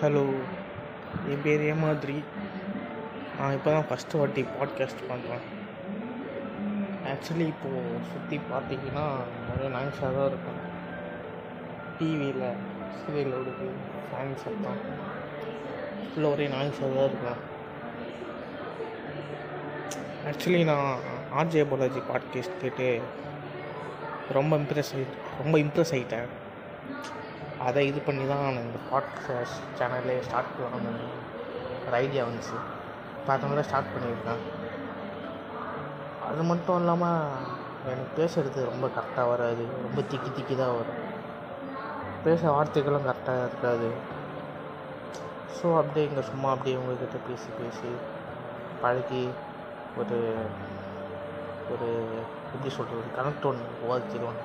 Hello என் பேர் ஏமாதிரி நான் இப்போ தான் ஃபஸ்ட்டு வாட்டி பாட்காஸ்ட் பண்ணுறேன் ஆக்சுவலி இப்போது சுற்றி பார்த்தீங்கன்னா நிறைய நாய்ஸாக தான் இருக்கும். டிவியில் சீரியல் ஓடுது ஃபேன் சத்தம் ஃபுல்லாக ஒரே நாய்ஸாக தான் இருக்கும். ஆக்சுவலி நான் ஆர்ஜே பாலாஜி பாட்காஸ்ட் கேட்டு ரொம்ப இம்ப்ரெஸ் ஆகிட்டு ரொம்ப இம்ப்ரெஸ் ஆகிட்டேன் அதை இது பண்ணி தான் நான் இந்த பாட்காஸ்ட் சேனலே ஸ்டார்ட் பண்ணணும் ஒரு ஐடியா வந்துச்சு. பார்த்தவங்கள ஸ்டார்ட் பண்ணியிருக்கேன். அது மட்டும் இல்லாமல் எனக்கு பேசுகிறது ரொம்ப கரெக்டாக வராது. ரொம்ப திக்கி திக்கி தான் வரும். பேச வார்த்தைகளும் கரெக்டாக இருக்காது. ஸோ அப்படியே இங்கே சும்மா அப்படியே உங்கள்கிட்ட பேசி பேசி பழகி ஒரு ஒரு எப்படி சொல்கிறது கனெக்ட் ஒன்று உருவாக்கிடுவேன்.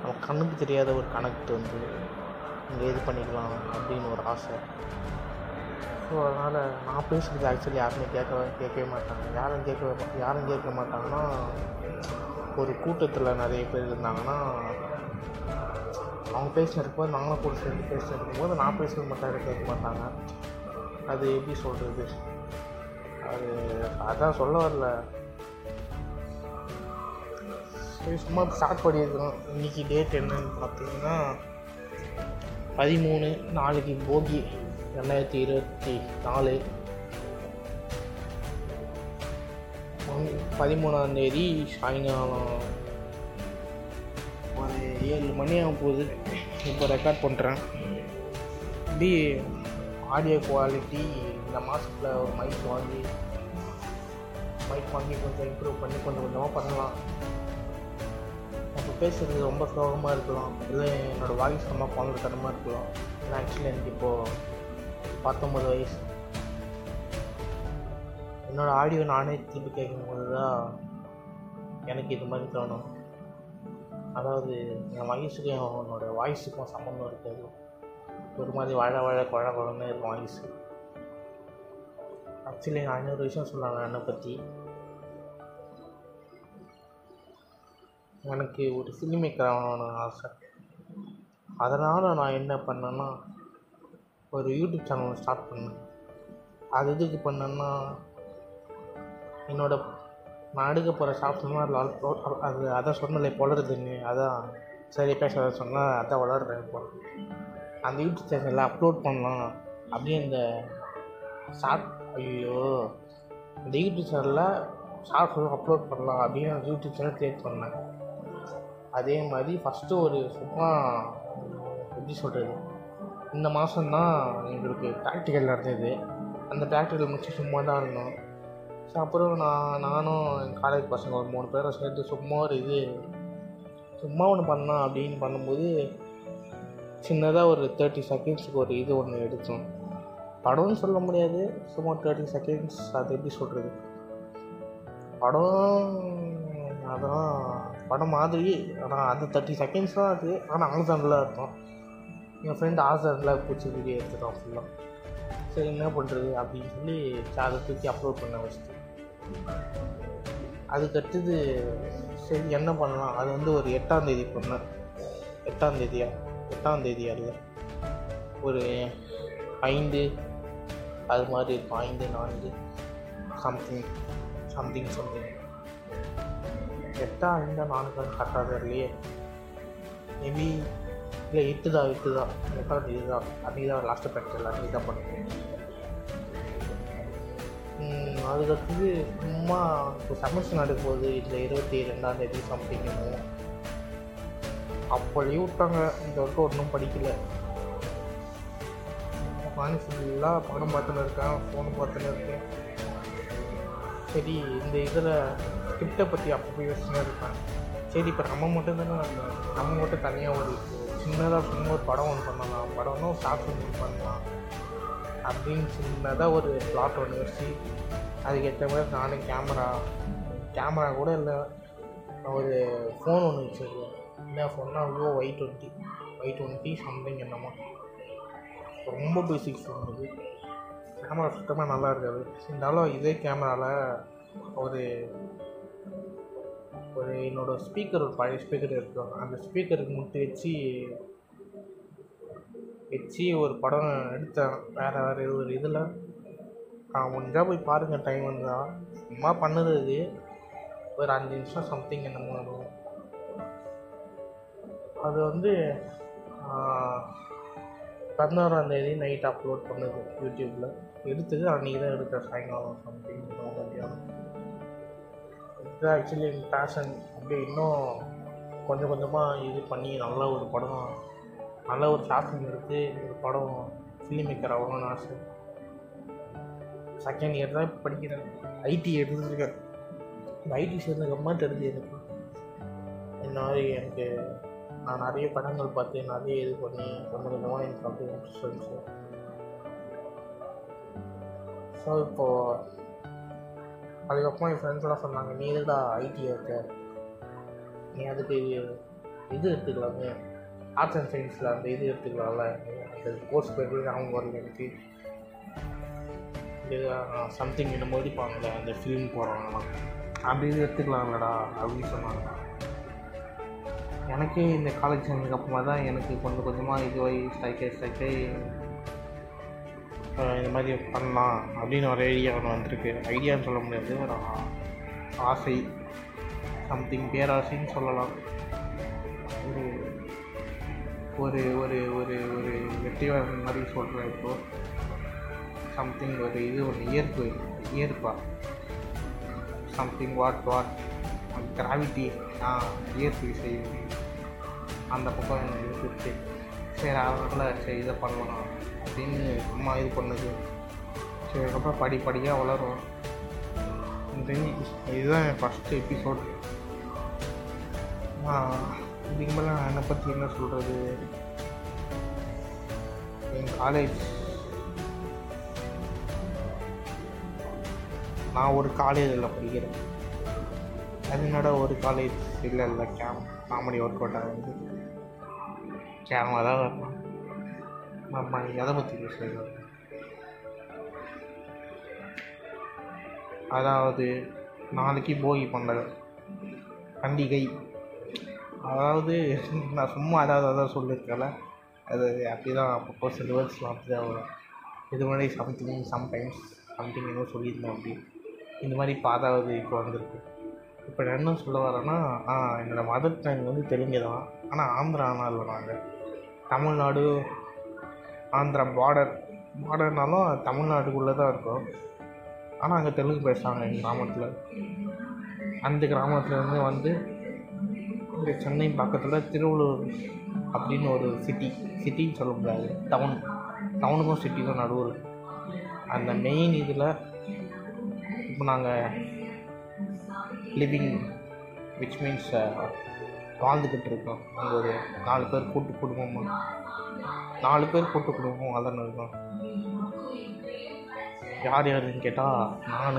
நம்ம கண்ணுக்கு தெரியாத ஒரு கனெக்ட் வந்து இங்கே இது பண்ணிக்கலாம் அப்படின்னு ஒரு ஆசை. ஸோ அதனால் நான் பேசுகிறது ஆக்சுவலி யாருமே கேட்க கேட்கவே மாட்டாங்க. யாரும் கேட்க யாரும் கேட்க மாட்டாங்கன்னா ஒரு கூட்டத்தில் நிறைய பேர் இருந்தாங்கன்னா அவங்க பேசினு போது நாங்களும் கூட சேர்ந்து பேசிட்டு இருக்கும்போது நான் பேசுறது மட்டும் யாரும் கேட்க மாட்டாங்க. அது எப்படி சொல்கிறது அது அதான் சொல்ல வரல. சரி சும்மா ஸ்டார்ட் பண்ணியிருக்கிறோம் இன்றைக்கி டேட் என்னன்னு பார்த்தீங்கன்னா பதிமூணு நாளைக்கு போகி ரெண்டாயிரத்தி இருபத்தி நாலு. பதிமூணாந்தேதி சாயங்காலம் ஒரு ஏழு மணி ஆகும் போகுது. இப்போ ரெக்கார்ட் பண்ணுறேன் இப்படி ஆடியோ குவாலிட்டி இந்த மாதத்தில் ஒரு மைக் வாங்கி மைக் வாங்கி கொஞ்சம் இம்ப்ரூவ் பண்ணி கொஞ்சம் கொஞ்சமாக பண்ணலாம். பேசுகிறது ரொம்ப சோகமாக இருக்கலாம். இல்லை என்னோடய வாய்ஸ் ரொம்ப குழந்தைத்தனமாக இருக்கலாம். ஏன்னா ஆக்சுவலி எனக்கு இப்போது பத்தொம்பது வயசு. என்னோடய ஆடியோ நானே திருப்பி கேட்கும்போது தான் எனக்கு இது மாதிரி தோணும். அதாவது என் வயசுக்கும் என்னோடய வாய்ஸுக்கும் சம்மந்தம் இருக்காது ஒரு மாதிரி வாழ வாழ குழ குழந்தை இருக்கும் வாய்ஸு ஆக்சுவலி நான் இன்னொரு விஷயம் சொன்னாங்க என்னை பற்றி எனக்கு ஒரு ஃபிலிம் மேக்கர் ஆசை. அதனால் நான் என்ன பண்ணேன்னா ஒரு யூடியூப் சேனல் ஸ்டார்ட் பண்ணேன். அது எதுக்கு பண்ணேன்னா என்னோட நான் எடுக்க போகிற ஷார்ட்ஸ்லாம் அதில் அப்லோட் அது அதான் சொன்னல வளருதுன்னு அதான் சரி பேச சொன்னால் அதான் வளர்றேன் இப்போ. அந்த யூடியூப் சேனலில் அப்லோட் பண்ணலாம் அப்படியே இந்த ஷார்ட் ஐயோ இந்த யூடியூப் சேனலில் ஷார்ட்ஸ் அப்லோட் பண்ணலாம் அப்படின்னு அந்த யூடியூப் சேனல் க்ரியேட் பண்ணேன். அதே மாதிரி ஃபஸ்ட்டு ஒரு சும்மா எப்படி சொல்கிறது இந்த மாதம்தான் எங்களுக்கு ப்ராக்டிக்கல் நடந்தது. அந்த ப்ராக்டிக்கல் முடிச்சு சும்மா தான் இருந்தோம். ஸோ அப்புறம் நான் நானும் எங்கள் காலேஜ் பசங்க ஒரு மூணு பேரை சேர்ந்து சும்மா ஒரு இது சும்மா ஒன்று பண்ணலாம் அப்படின்னு பண்ணும்போது சின்னதாக ஒரு தேர்ட்டி செகண்ட்ஸுக்கு ஒரு இது ஒன்று எடுத்தோம். படம்னு சொல்ல முடியாது. சும்மா தேர்ட்டி செகண்ட்ஸ் அது எப்படி சொல்கிறது படம் அதான் படம் மாதிரி ஆனால் அது தேர்ட்டி செகண்ட்ஸ் தான் அது. ஆனால் ஆசனில் இருக்கும் என் ஃப்ரெண்ட் ஆசனில் பூச்சி வீடியோ எடுத்துட்டான் ஃபுல்லாக சரி என்ன பண்ணுறது அப்படின்னு சொல்லி அதை தூக்கி அப்லோட் பண்ண வச்சுட்டு அதுக்கடுத்தது சரி என்ன பண்ணலாம்? அது வந்து ஒரு எட்டாந்தேதி பண்ணேன் எட்டாந்தேதியா எட்டாந்தேதியா இல்லை ஒரு ஐந்து அது மாதிரி இருக்கும். ஐந்து நான்கு சம்திங் சம்திங் சம்திங் எட்டா ஐந்தா நான்கு கரெக்டாக இல்லையே. மேபி இல்லை எட்டு தான் எட்டு தான் எட்டாம் தான் அன்றைக்கி தான் லாஸ்ட்டு ப்ராக்டிக்கல் அன்றைக்கி தான் பண்ணுவேன் அதுக்கடுத்தது சும்மா இப்போ செமஸ்டர் நடக்கும் போது இந்த இருபத்தி ரெண்டாம் தேதி சம்திங் அப்போ லீவ் விட்டாங்க. இந்த வரைக்கும் ஒன்றும் படிக்கல. மனசு ஃபுல்லாக படம் பார்த்துன்னு இருக்கேன். ஃபோன் பார்த்துன்னு இருக்கேன். சரி இந்த இதில் ஸ்கிரிப்டை பற்றி அப்போ யோசனை இருப்பேன். சரி இப்போ நம்ம மட்டும் தானே நம்ம மட்டும் தனியாக ஒரு சின்னதாக சும்மா ஒரு படம் ஒன்று பண்ணலாம். படம்னா ஒரு ஷார்ட் ஃபிலிம் பண்ணலாம். அப்படின்னு சின்னதாக ஒரு பிளாட் ஒன்று வச்சு அதுக்கேற்ற மாதிரி நானும் கேமரா கேமரா கூட இல்லை. ஒரு ஃபோன் ஒன்று வச்சுருக்கேன். என்ன ஃபோன்னா Vivo Y twenty Y twenty something என்னமோ. ரொம்ப பேசிக் ஃபோன் அது. கேமரா சுத்தமாக நல்லா இருக்காது. இருந்தாலும் இதே கேமராவில் ஒரு ஒரு என்னோடய ஸ்பீக்கர் ஒரு பழைய ஸ்பீக்கர் இருக்கும். அந்த ஸ்பீக்கருக்கு முட்டு வச்சு வச்சு ஒரு படம் எடுத்தேன். வேறு வேறு ஒரு இதில். நான் முடிஞ்சால் போய் பாருங்கள் டைம் இருந்தால் சும்மா பண்ணுது அது ஒரு அஞ்சு நிமிஷம் சம்திங் என்னமோ அது. வந்து பதினாறாம் தேதி நைட் அப்லோட் பண்ணுது யூடியூப்பில் எடுத்தது அன்றைக்கி தான் எடுக்கிற சாயங்காலம் சம்திங் மதியானம் இதுதான் ஆக்சுவலி என் பேஷன் அப்படியே இன்னும் கொஞ்சம் கொஞ்சமாக இது பண்ணி நல்ல ஒரு படம் நல்ல ஒரு ஷாப்பிங் எடுத்து ஒரு படம் ஃபிலிம் மேக்கர் ஆகணும்னு ஆசை. செகண்ட் இயர் தான் படிக்கிறேன். ஐடி எடுத்துருக்கேன். இந்த ஐடி சேர்ந்ததுக்கப்புறமா தெரிஞ்சு எனக்கு. இந்த மாதிரி எனக்கு நான் நிறைய படங்கள் பார்த்து நிறைய இது பண்ணி ரொம்ப கொஞ்சமாக எனக்கு அப்படி இன்ட்ரெஸ்ட் இருந்துச்சு. ஸோ இப்போது அதுக்கப்புறம் என் ஃப்ரெண்ட்ஸ்லாம் சொன்னாங்க நீ எதுடா ஐடி இருக்க? நீ அதுக்கு இது எடுத்துக்கலாமே. ஆர்ட்ஸ் அண்ட் சயின்ஸில் அந்த இது எடுத்துக்கலாம்ல. அந்த கோர்ஸ் பேர் அவங்க வரல எனக்கு. சம்திங் இந்த முடிப்பாங்கள்ல அந்த ஃபிலிம் போகிறவங்களாம் அப்படி இது எடுத்துக்கலாம்லடா அப்படின்னு சொன்னாங்க. எனக்கே இந்த காலேஜ் சேர்ந்ததுக்கு அப்புறமா தான் எனக்கு கொஞ்சம் கொஞ்சமாக இதுவாகி ஸ்ட்ரைக்கே ஸ்ட்ரைக்கே இந்த மாதிரி பண்ணலாம் அப்படின்னு ஒரு ஐடியா ஒன்று வந்திருக்கு. ஐடியான்னு சொல்ல முடியாது ஒரு ஆசை சம்திங் பேராசைன்னு சொல்லலாம். ஒரு ஒரு ஒரு ஒரு ஒரு வெற்றியாளர் மாதிரி சொல்கிறேன் இப்போது சம்திங் ஒரு இது ஒன்று இயற்பு இயற்பா சம்திங் வாட் வாட் கிராவிட்டி நான் இயற்பு செய்வேன். அந்த பக்கம் எனக்கு இருக்குது சரி அதனால் சரி இதை பண்ணலாம் அப்படின்னு சும்மா இது பண்ணுது. சரி அதுக்கப்புறம் படி படியாக வளரும் இதுதான் என் ஃபஸ்ட்டு எபிசோட் இதுக்கு மேலே நான் என்னை பற்றி என்ன சொல்கிறது என் காலேஜ் நான் ஒரு காலேஜில் படிக்கிறேன். அது என்னோட ஒரு காலேஜ் இல்லை இல்லை கேம் காமெடி ஒர்க் அவுட் ஆகுது கேமரா தான் வரணும் நம்ம எதை பற்றி பேசுகிறது அதாவது நாளைக்கு போகி பொங்கல். பண்டிகை. அதாவது நான் சும்மா அதாவது அதான் சொல்லியிருக்கல அது அப்படி தான் அப்பப்போ சில வேர்ட்ஸ்லாம் அப்படி தான் வரும். இது மாதிரி சம்திங் சம்டைம்ஸ் சம்திங் ஏதோ சொல்லியிருந்தோம் அப்படி. இந்த மாதிரி பாதாவது இப்போ வந்திருக்கு. இப்போ நான் என்ன சொல்ல வரேன்னா என்னோடய மதர் டங் வந்து தெலுங்கு தான் ஆனால் ஆந்திராலாம் இல்லை நாங்கள் தமிழ்நாடு ஆந்திரா பார்டர் பார்டர்னாலும் தமிழ்நாட்டுக்குள்ளே தான் இருக்கும். ஆனால் அங்கே தெலுங்கு பேசுகிறாங்க எங்கள் கிராமத்தில். அந்த கிராமத்துலேருந்து வந்து இங்கே சென்னை பக்கத்தில் திருவள்ளூர் அப்படின்னு ஒரு சிட்டி சிட்டின்னு சொல்ல முடியாது டவுன் டவுனுக்கும் சிட்டிக்கும் நடுவில். அந்த மெயின் இதில் இப்போ நாங்கள் லிவிங் விச் மீன்ஸ் வாழ்ந்துக்கிட்டு இருக்கோம். அங்கே ஒரு நாலு பேர் கூட்டு குடும்பமாக நாலு பேர் கூட்டு குடும்பம் வளர்ந்துருக்கோம் யார் யாருன்னு கேட்டால் நான்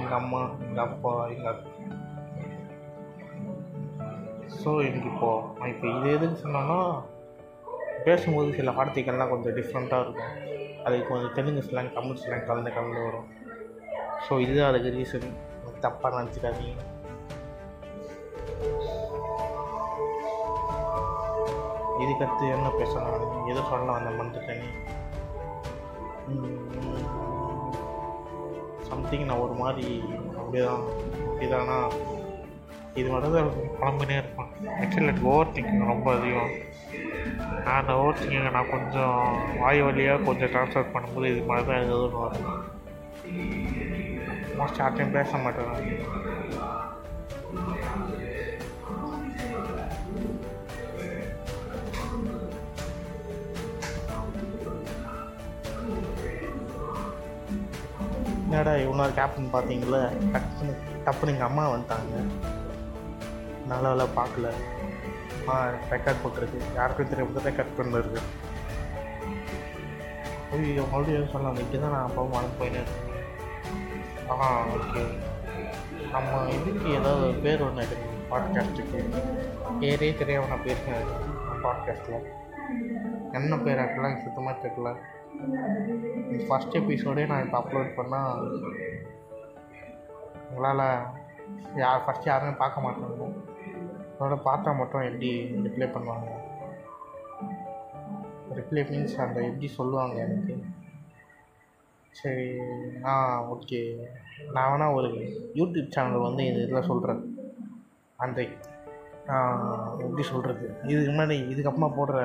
எங்கள் அம்மா எங்கள் அப்பா எங்கள் ஸோ எனக்கு இப்போது நான் இப்போ இது எதுன்னு சொன்னேன்னா பேசும்போது சில வார்த்தைகள்லாம் கொஞ்சம் டிஃப்ரெண்ட்டாக இருக்கும். அதுக்கு கொஞ்சம் தெலுங்கு ஸ்லாங் தமிழ் ஸ்லாங் கலந்து கலந்து வரும். ஸோ இதுதான் அதுக்கு ரீசன் தப்பாக நினச்சிக்காதீங்க இதுக்கடுத்து என்ன பேசணும் எதை சொல்ல வந்த நீ? சம்திங் நான் ஒரு மாதிரி அப்படிதான் அப்படிதானா? இது மட்டும் தான் குழம்புனே இருப்பேன். ஆக்சுவலி எனக்கு ஓவர் திங்கிங் ரொம்ப அதிகம். நான் அந்த ஓவர் திங்கிங்கை நான் கொஞ்சம் வாய் வழியாக கொஞ்சம் ட்ரான்ஸ்ஃபர் பண்ணும்போது இது மாதிரி தான் எதுவும் ஒன்று வரும் மோஸ்ட் யார்ட்டையும் பேச மாட்டேன் என்னடா இவ்வளோ கேப்டன் பார்த்தீங்களா? டப்புன்னு டப்புன்னு எங்கள் அம்மா வந்துட்டாங்க. நல்லா வேலை பார்க்கல. ஆ ரெக்கார்ட் போட்டிருக்கு. யாருக்கும் தெரியாமல் ரெக்கார்ட் பண்ணிருக்கு ஐயோ மறுபடியும் சொல்லலாம் இப்படி தான் நான் அப்பாவும் மறந்து போயினேன். ஆ ஓகே நம்ம இதுக்கு ஏதாவது பேர் ஒன்று இருக்குது பாட்காஸ்ட்டுக்கு பேரே தெரியாமல் நான் பேசுகிறேன் பாட்காஸ்ட்டில் என்ன பேர் ஆக்கலாம் சுத்தமாக தெரியல. ஃபஸ்ட் எபிசோடே நான் இப்போ அப்லோட் பண்ணால் உங்களால் யார் ஃபஸ்ட் யாருமே பார்க்க மாட்டாங்க. அதோட பார்த்தா மட்டும் எப்படி ரிப்ளை பண்ணுவாங்க? ரிப்ளை மீன்ஸ் அந்த எப்படி சொல்லுவாங்க எனக்கு? சரி ஆ ஓகே நான் வேணால் ஒரு யூடியூப் சேனல் வந்து இது இதில் சொல்கிறேன் அந்த எப்படி சொல்கிறது இதுக்கு முன்னாடி இதுக்கப்புறமா போடுற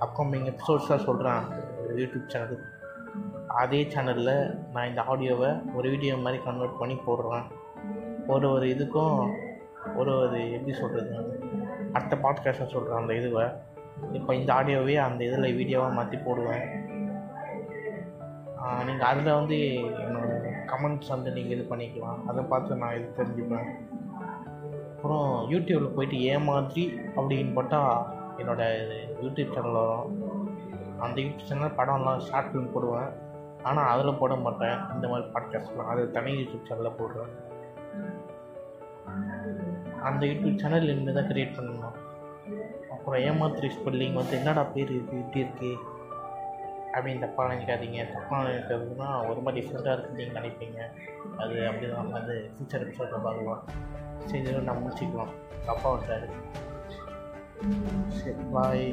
அப்கமிங் எபிசோட்ஸ்லாம் சொல்கிறேன் யூடியூப் சேனல். அதே சேனலில் நான் இந்த ஆடியோவை ஒரு வீடியோ மாதிரி கன்வெர்ட் பண்ணி போடுறேன். ஒரு ஒரு இதுக்கும் ஒரு ஒரு எப்படி சொல்கிறது அடுத்த பாட்காஸ்ட்டில் சொல்கிறேன் அந்த இதுவை. இப்போ இந்த ஆடியோவே அந்த இதில் வீடியோவாக மாற்றி போடுவேன். நீங்கள் அதில் வந்து என்னோட கமெண்ட்ஸ் வந்து நீங்கள் இது பண்ணிக்கலாம். அதை பார்த்து நான் இது தெரிஞ்சுப்பேன். அப்புறம் யூடியூப்பில் போயிட்டு ஏமாற்றி அப்படின்னு போட்டால் என்னோடய யூடியூப் சேனல் வரும் அந்த யூடியூப் சேனல் படம்லாம் ஷார்ட் ஃபிலிம் போடுவேன். ஆனால் அதில் போட மாட்டேன். இந்த மாதிரி பாட்காஸ்ட்லாம் அது தனி யூடியூப் சேனலில் போடுறேன். அந்த யூடியூப் சேனல் இனிமேல் தான் க்ரியேட் பண்ணணும். அப்புறம் ஏமாத்திரி ஸ்பெல்லிங் வந்து என்னடா பேர் இருக்குது இப்படி இருக்குது அப்படின்னு தப்பாக நினைக்காதீங்க. தப்பாக நினைக்கிறதுனா ஒரு மாதிரி டிஃப்ரெண்ட்டாக இருக்குன்னு நீங்கள் நினைப்பீங்க. அது அப்படி தான் வந்து ஃபியூச்சர் எபிசோடில் பார்க்கலாம். சரி நம்ம முடிச்சுக்கலாம். தப்பாக விட்டாரு சரி பாய்